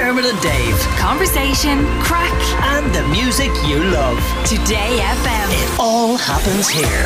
Dermot and Dave. Conversation, crack, And the music you love. Today FM. It all happens here.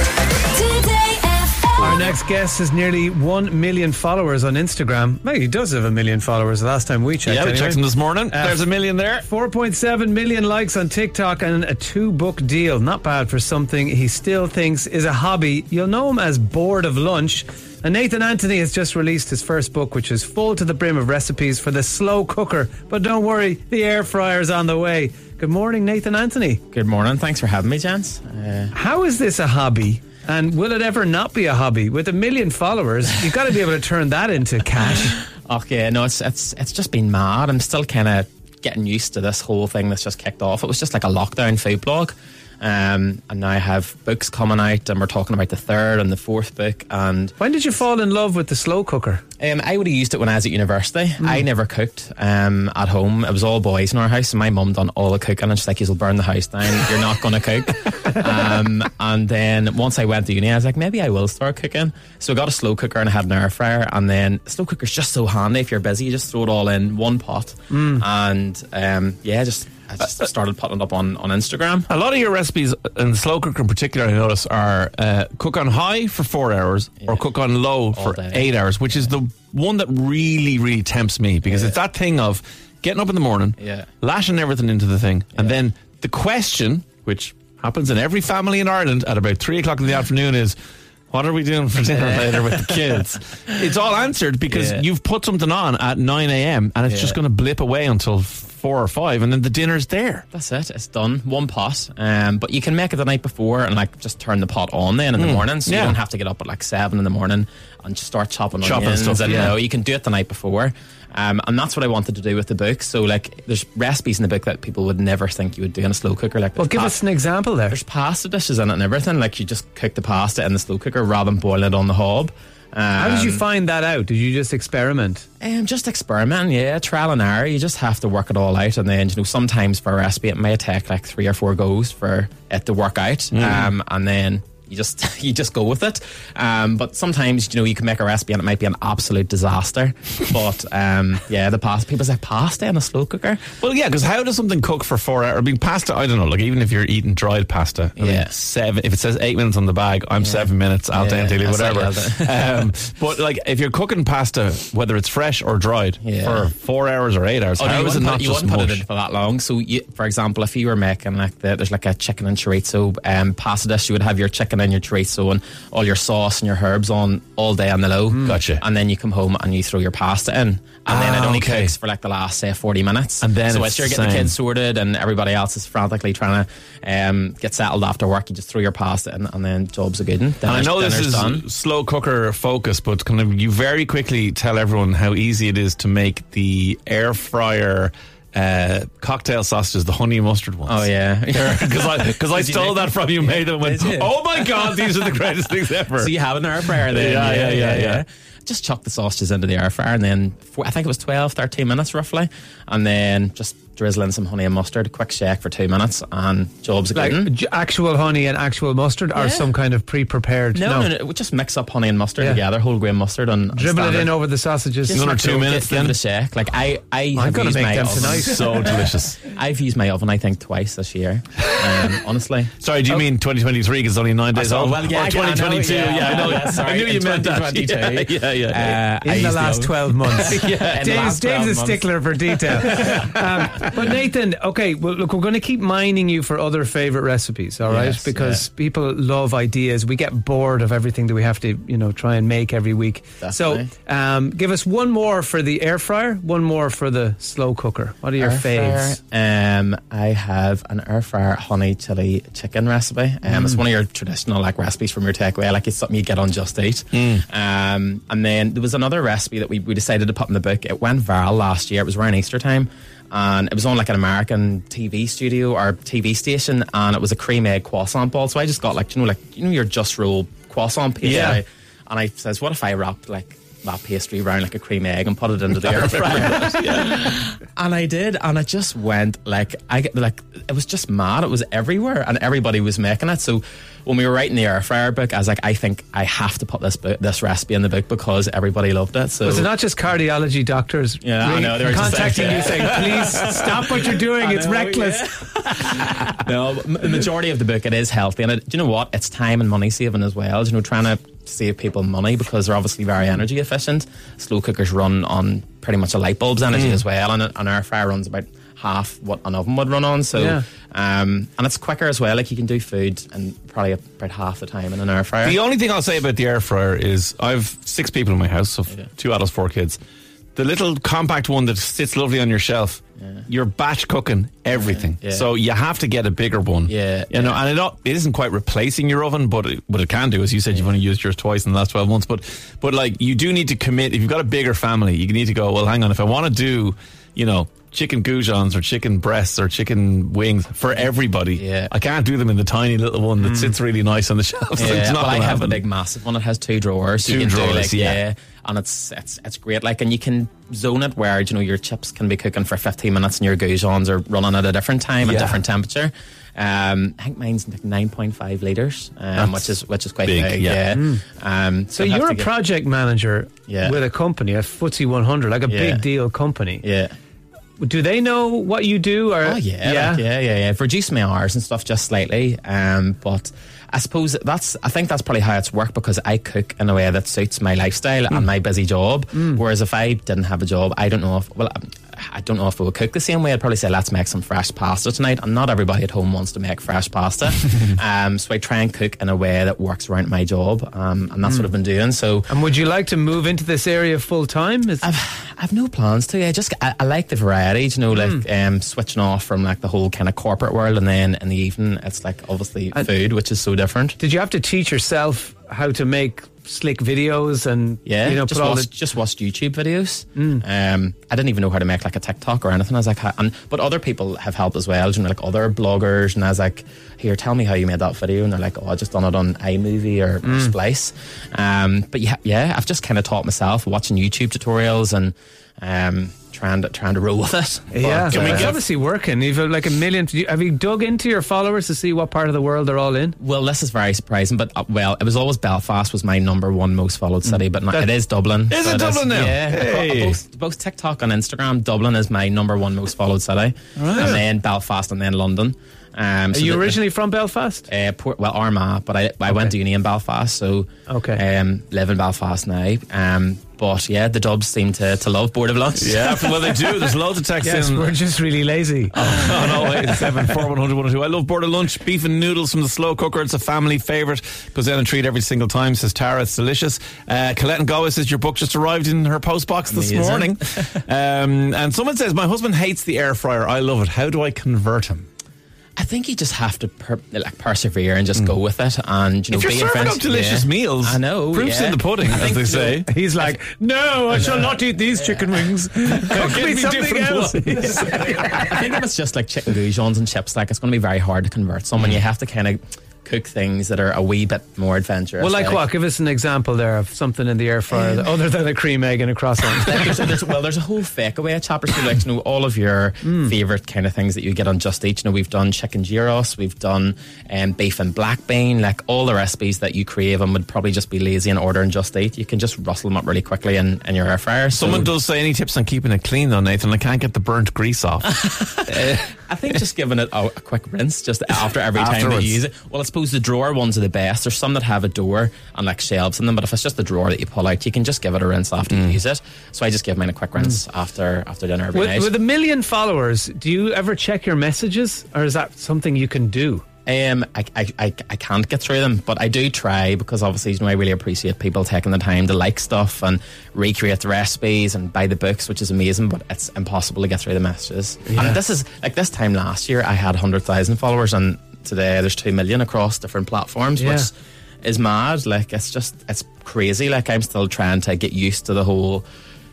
Today FM. Our next guest has nearly 1 million followers on Instagram. Maybe he does have a million followers the last time we checked. Yeah, we anyway. checked him this morning. Uh, There's a million there. 4.7 million likes on TikTok and a two book deal. Not bad for something he still thinks is a hobby. You'll know him as Bored of Lunch. And Nathan Anthony has just released his first book, which is full to the brim of recipes for the slow cooker. But don't worry, the air fryer's on the way. Good morning, Nathan Anthony. Good morning. Thanks for having me, gents. Uh, How is this a hobby? And will it ever not be a hobby? With a million followers, you've got to be able to turn that into cash. okay, no, it's it's it's just been mad. I'm still kind of getting used to this whole thing that's just kicked off. It was just like a lockdown food blog. Um, and now I have books coming out, and we're talking about the third and the fourth book. And When did you fall in love with the slow cooker? um, I would have used it when I was at university. I never cooked um, at home. It was all boys in our house, and my mum done all the cooking. And she's like, "You'll burn the house down. You're not going to cook." um, and then once I went to uni, I was like, maybe I will start cooking. So I got a slow cooker and I had an air fryer. And then slow cooker's just so handy if you're busy. You just throw it all in one pot, and um, yeah, just I just started putting it up on on Instagram. A lot of your recipes, and the slow cooker in particular, I notice, are uh, cook on high for four hours or cook on low for day. eight hours, which is the one that really, really tempts me because Yeah. it's that thing of getting up in the morning, Yeah. lashing everything into the thing, and then the question, which happens in every family in Ireland at about three o'clock in the afternoon, is. What are we doing for dinner later with the kids? It's all answered because Yeah. you've put something on at 9 a.m. and it's Yeah. just going to blip away until four or five, and then the dinner's there. That's it. It's done. One pot. Um, but you can make it the night before and like just turn the pot on then in the morning, so yeah. you don't have to get up at like seven in the morning and just start chopping, Chopping onions. stuff, and, yeah. you know, you can do it the night before. Um, and that's what I wanted to do with the book. So like, there's recipes in the book that people would never think you would do in a slow cooker. Like, Well, give pa- us an example there. there's pasta dishes in it and everything. Like you just cook the pasta in the slow cooker rather than boil it on the hob. Um, How did you find that out? Did you just experiment? um, just experiment, yeah, trial and error. You just have to work it all out, and then you know sometimes for a recipe it may take like three or four goes for it to work out, um, and then you just you just go with it. Um, but sometimes you know you can make a recipe and it might be an absolute disaster. but um, yeah, the pasta people say pasta in a slow cooker. Well, yeah, because how does something cook for four hours? I mean, pasta. I don't know. Like even if you're eating dried pasta, I mean, Yeah. seven. If it says eight minutes on the bag, I'm seven minutes al Yeah, dente, whatever. um, but like, if you're cooking pasta, whether it's fresh or dried, Yeah. for four hours or eight hours, Oh, how you is it put, you just wouldn't put it in for that long. So, you, for example, if you were making like the, there's like a chicken and chorizo um, pasta dish, you would have your chicken and then your chorizo and all your sauce and your herbs on all day on the low. Gotcha. And then you come home and you throw your pasta in, and then it Ah, only okay. cooks for like the last say forty minutes. And then so it's once you're getting the kids sorted and everybody else is frantically trying to um, get settled after work, you just throw your pasta in, and then job's a good. And I know this is done. slow cooker focus, but kind of you very quickly tell everyone how easy it is to make the air fryer uh, cocktail sausages, the honey mustard ones. Oh yeah. because I because I stole that from you, made them. Went, oh my god, these are the greatest things ever. So you have an air fryer then? Yeah, yeah, yeah, yeah. Just chuck the sausages into the air fryer and then four, I think it was 12, 13 minutes roughly. And then just drizzle in some honey and mustard, quick shake for two minutes, and job's a Like good one. j- actual honey and actual mustard, or Yeah. some kind of pre-prepared? No, no, no, we just mix up honey and mustard Yeah. together, whole grain mustard, and and Dribble it in over the sausages. Just One or two it up, minutes give it a shake. Like I, I have gonna used make my them oven. tonight. so delicious. I've used my oven, I think, twice this year. Um, honestly. Sorry, do you mean 2023? Because it's only nine days Oh, old. well, yeah, or I- I know, 2022? yeah, yeah, I know. yeah, sorry, I knew you meant that. Yeah, yeah, yeah. Uh, in the last oven. 12 months. Yeah, Dave's, 12 Dave's a stickler for detail. um, but Nathan, okay, well, look, we're going to keep mining you for other favorite recipes, all right? Yes, because people love ideas. We get bored of everything that we have to, you know, try and make every week. Definitely. So, um, give us one more for the air fryer, one more for the slow cooker. What are your Air faves? fryer, Um, I have an air fryer honey chili chicken recipe. Um, It's one of your traditional like recipes from your takeaway. Like it's something you get on Just Eat. Um, and then there was another recipe that we, we decided to put in the book. It went viral last year. It was around Easter time. And it was on like an American TV studio or TV station, and it was a cream egg croissant ball. So I just got like you know like you know your just roll croissant pastry, Yeah. and I says, what if I wrapped like that pastry round like a cream egg and put it into the air fryer. And I did, and it just went like I get like it was just mad. It was everywhere, and everybody was making it. So when we were writing the air fryer book, I was like, I think I have to put this book, this recipe in the book because everybody loved it. So Was it not just cardiology doctors Yeah, I know, they were just contacting like- you saying, please stop what you're doing, I it's know, reckless. no, the majority of the book it is healthy, and it, do you know what? It's time and money saving as well. You know, trying to save people money because they're obviously very energy efficient. Slow cookers run on pretty much a light bulb's energy as well, and an air fryer runs about half what an oven would run on. So, Yeah. um, and it's quicker as well. Like you can do food and probably about half the time in an air fryer. The only thing I'll say about the air fryer is I've six people in my house, so f- two adults, four kids. The little compact one that sits lovely on your shelf, you're batch cooking everything. Yeah. So you have to get a bigger one. Yeah, You know, and it, not- it isn't quite replacing your oven, but it, what it can do, as you said, you've only used yours twice in the last 12 months. But, but like, you do need to commit. If you've got a bigger family, you need to go, well, hang on, if I want to do, you know, chicken goujons or chicken breasts or chicken wings for everybody, Yeah. I can't do them in the tiny little one that sits really nice on the shelf. Yeah, it's not well, I have the happen. big massive one. It has two drawers. Two you can do, drawers, like, yeah. and it's it's it's great. Like, and you can zone it where you know your chips can be cooking for 15 minutes and your goujons are running at a different time Yeah. and different temperature. Um, I think mine's like 9.5 liters, um, which is which is quite big, big. yeah. yeah. Um, So I'd you're a get- project manager Yeah. with a company, a FTSE 100, like a Yeah. big deal company. Yeah. Do they know what you do? Or Oh yeah, yeah, like, yeah, yeah, yeah. I've reduced my hours and stuff just slightly, um, but I suppose that's. I think that's probably how it's worked because I cook in a way that suits my lifestyle and my busy job. Whereas if I didn't have a job, I don't know if. Well, I don't know if I would cook the same way. I'd probably say let's make some fresh pasta tonight, and not everybody at home wants to make fresh pasta. um, so I try and cook in a way that works around my job, um, and that's what I've been doing. So And would you like to move into this area full time? Is- I've I've no plans to. I just I, I like the variety. You know, like um, switching off from like the whole kind of corporate world, and then in the evening it's like obviously food, which is so different. Did you have to teach yourself how to make slick videos and Yeah, you know just watched, the just watched YouTube videos. Um, I didn't even know how to make like a TikTok or anything. I was like, and but other people have helped as well. You know, like other bloggers, and I was like, here, tell me how you made that video, and they're like, oh, I just done it on iMovie or, or Splice. Um, but yeah, yeah, I've just kind of taught myself watching YouTube tutorials and um, trying to trying to roll with it. yeah, it's uh, obviously working. You've uh, like a million. Have you dug into your followers to see what part of the world they're all in? Well, this is very surprising, but uh, well, it was always Belfast was my number one most followed city, but not, it is Dublin. Is it Dublin now? Yeah, Hey. both, both TikTok and Instagram. Dublin is my number one most followed city, and then Belfast, and then London. Um, Are so you the- originally from Belfast? Uh, Port, well, Armagh, but I, I went to uni in Belfast, so Okay. um, live in Belfast now. Um, but yeah, the Dubs seem to, to love Bored of Lunch. Yeah, well, they do. There's loads of texts Yes, in. we're just really lazy. Oh, no, wait, 7 4 100 102. I love Bored of Lunch. Beef and noodles from the slow cooker. It's a family favourite. Goes down a treat every single time, says Tara. It's delicious. Uh, Colette and Galway says your book just arrived in her post box this Amazing. morning. um, and someone says, My husband hates the air fryer. I love it. How do I convert him? I think you just have to per, like persevere and just go with it. And you know, If you're be serving friends- up delicious yeah. meals, I know. proof's yeah. in the pudding, I as they say. He's like, no, I shall not eat these chicken wings. Cook me me something else. I think if it's just like chicken goujons and chips, like it's going to be very hard to convert someone. Mm. You have to kind of cook things that are a wee bit more adventurous. Well, like what? Give us an example there of something in the air fryer that- other than a cream egg and a croissant. Like, there's, there's, well, there's a whole fake away at Choppers too. Like, you know, all of your favourite kind of things that you get on Just Eat. You know, we've done chicken gyros, we've done um, beef and black bean, like all the recipes that you crave and would probably just be lazy and order and Just Eat. You can just rustle them up really quickly in, in your air fryer. So Someone does say any tips on keeping it clean, though, Nathan. I can't get the burnt grease off. I think just giving it a, a quick rinse just after every time that Afterwards. you use it. Well, I suppose the drawer ones are the best. There's some that have a door and like shelves in them, but if it's just the drawer that you pull out, you can just give it a rinse after you mm. use it. So I just give mine a quick rinse mm. after after dinner every with, night. with a million followers, do you ever check your messages, or is that something you can do? Um, I, I, I, I can't get through them, but I do try because obviously, you know, I really appreciate people taking the time to like stuff and recreate the recipes and buy the books, which is amazing. But it's impossible to get through the messages. And this is like this time last year, I had hundred thousand followers, and today there's two million across different platforms, Yeah. which is mad. Like it's just it's crazy. Like I'm still trying to get used to the whole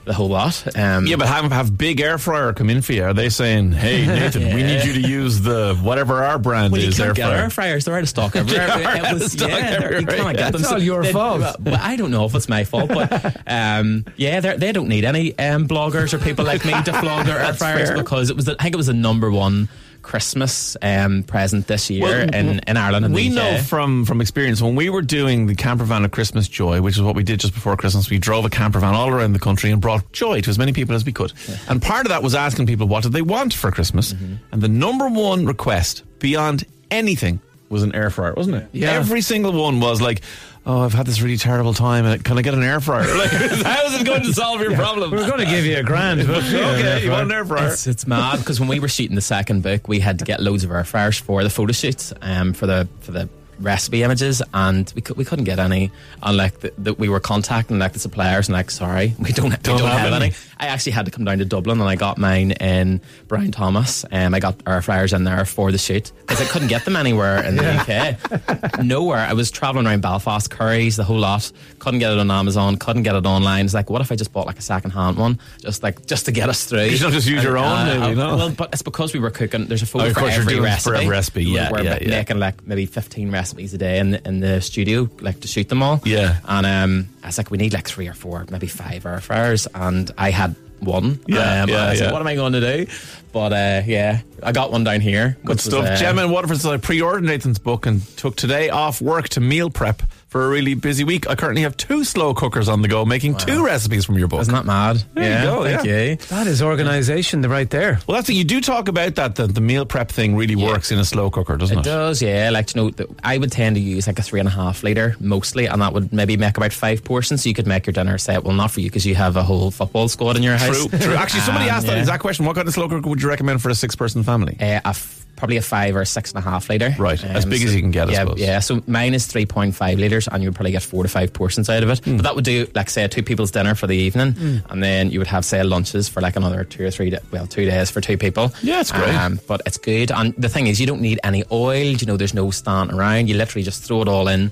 the whole lot. Um, Yeah, but have have big air fryer come in for you. Are they saying, "Hey Nathan, we need you to use the whatever our brand Well, you is can't air get fryer"? air fryers. They're out of stock everywhere. They are It out of was- stock yeah, they're- you can't yeah. get them. It's all your they- fault. Well, I don't know if it's my fault, but um, yeah, they're- they don't need any um, bloggers or people like me to flog their air fryers fair. because it was. The, I think it was the number one Christmas um, present this year Well, in, in Ireland. And we know from from experience when we were doing the camper van of Christmas joy, which is what we did just before Christmas. We drove a camper van all around the country and brought joy to as many people as we could. And part of that was asking people what did they want for Christmas. Mm-hmm. And the number one request beyond anything was an air fryer, wasn't it? Yeah. Every single one was like. Oh, I've had this really terrible time. and Can I get an air fryer? Like, how is it going to solve your problem? We're going to give you a grand. but okay, you want an air fryer? It's, it's mad because when we were shooting the second book, we had to get loads of air fryers for the photo shoots, um, for the for the recipe images, and we could, we couldn't get any. And like the, we were contacting like the suppliers, and like sorry, we don't, we don't, have have, any. any. I actually had to come down to Dublin, and I got mine in Brian Thomas. Um, I got air fryers in there for the shoot because I couldn't get them anywhere in the UK. Nowhere. I was traveling around Belfast, Currys, the whole lot. Couldn't get it on Amazon. Couldn't get it online. It's like, what if I just bought like a second hand one, just like just to get us through? You don't just use your own, maybe, uh, no? Well, but it's because we were cooking. There's a photo Oh, for every recipe. for every recipe, yeah, we're yeah, yeah. making like maybe 15 recipes a day in the, in the studio, like to shoot them all. Yeah. And um, I was like, we need like three or four, maybe five air fryers, and I had one. Yeah, um, yeah, and I was yeah. like, what am I going to do? But uh, yeah, I got one down here. Good which was, stuff. uh, Gemma in Waterford says I pre-ordered Nathan's book and took today off work to meal prep for a really busy week. I currently have two slow cookers on the go, making two recipes from your book. Isn't that mad? There you yeah, go, thank yeah. you. That is organisation right there. well, that's it. You do talk about that. The, the meal prep thing really works in a slow cooker, doesn't it? It does, yeah. Like you know, th- I would tend to use like a three and a half liter mostly, and that would maybe make about five portions. So you could make your dinner set. Well, not for you because you have a whole football squad in your house. True, true. Actually, somebody Um, asked that yeah. exact question. What kind of slow cooker would you recommend for a six-person family? Uh, a f- probably a five or six and a half liter. Right, as big as you can get, I yeah, suppose. Yeah, so mine is 3.5 litres and you would probably get four to five portions out of it. Hmm. But that would do, like, say, a two people's dinner for the evening. And then you would have, say, lunches for like another two or three, da well, two days for two people. Yeah, it's great. Um, but it's good. And the thing is, you don't need any oil. You know, there's no standing around. You literally just throw it all in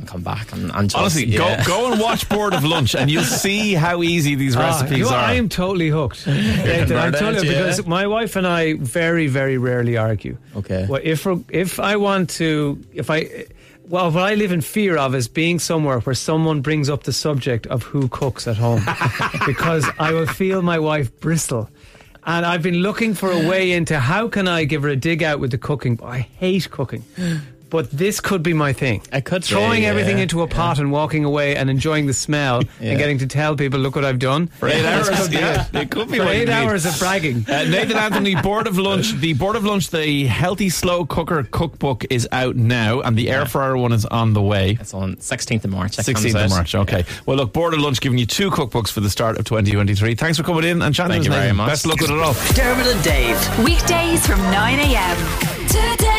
and come back and, and just, Honestly, yeah. go go and watch Bored of Lunch, and you'll see how easy these recipes Ah, you know, are. I am totally hooked. Nathan, I Bernard, told you yeah. because my wife and I very, very rarely argue. Okay. Well, if if I want to, if I, well, what I live in fear of is being somewhere where someone brings up the subject of who cooks at home, because I will feel my wife bristle. And I've been looking for a way into how can I give her a dig out with the cooking. But I hate cooking. But this could be my thing. I could say, throwing everything yeah, into a pot and walking away and enjoying the smell Yeah. and getting to tell people, look what I've done. For eight hours, could be yeah, it. it could be For what you eight need. hours of bragging. Uh, Nathan Anthony, Bored of Lunch. The Bored of Lunch, the Healthy Slow Cooker Cookbook is out now, and the air fryer one is on the way. It's on 16th of March. 16th of. March. Okay. Well, look, Bored of Lunch giving you two cookbooks for the start of 2023. Thanks for coming in and chatting Thank you very Nathan. much. Best of luck with it all. Dermot and Dave. Weekdays from 9 a.m. Today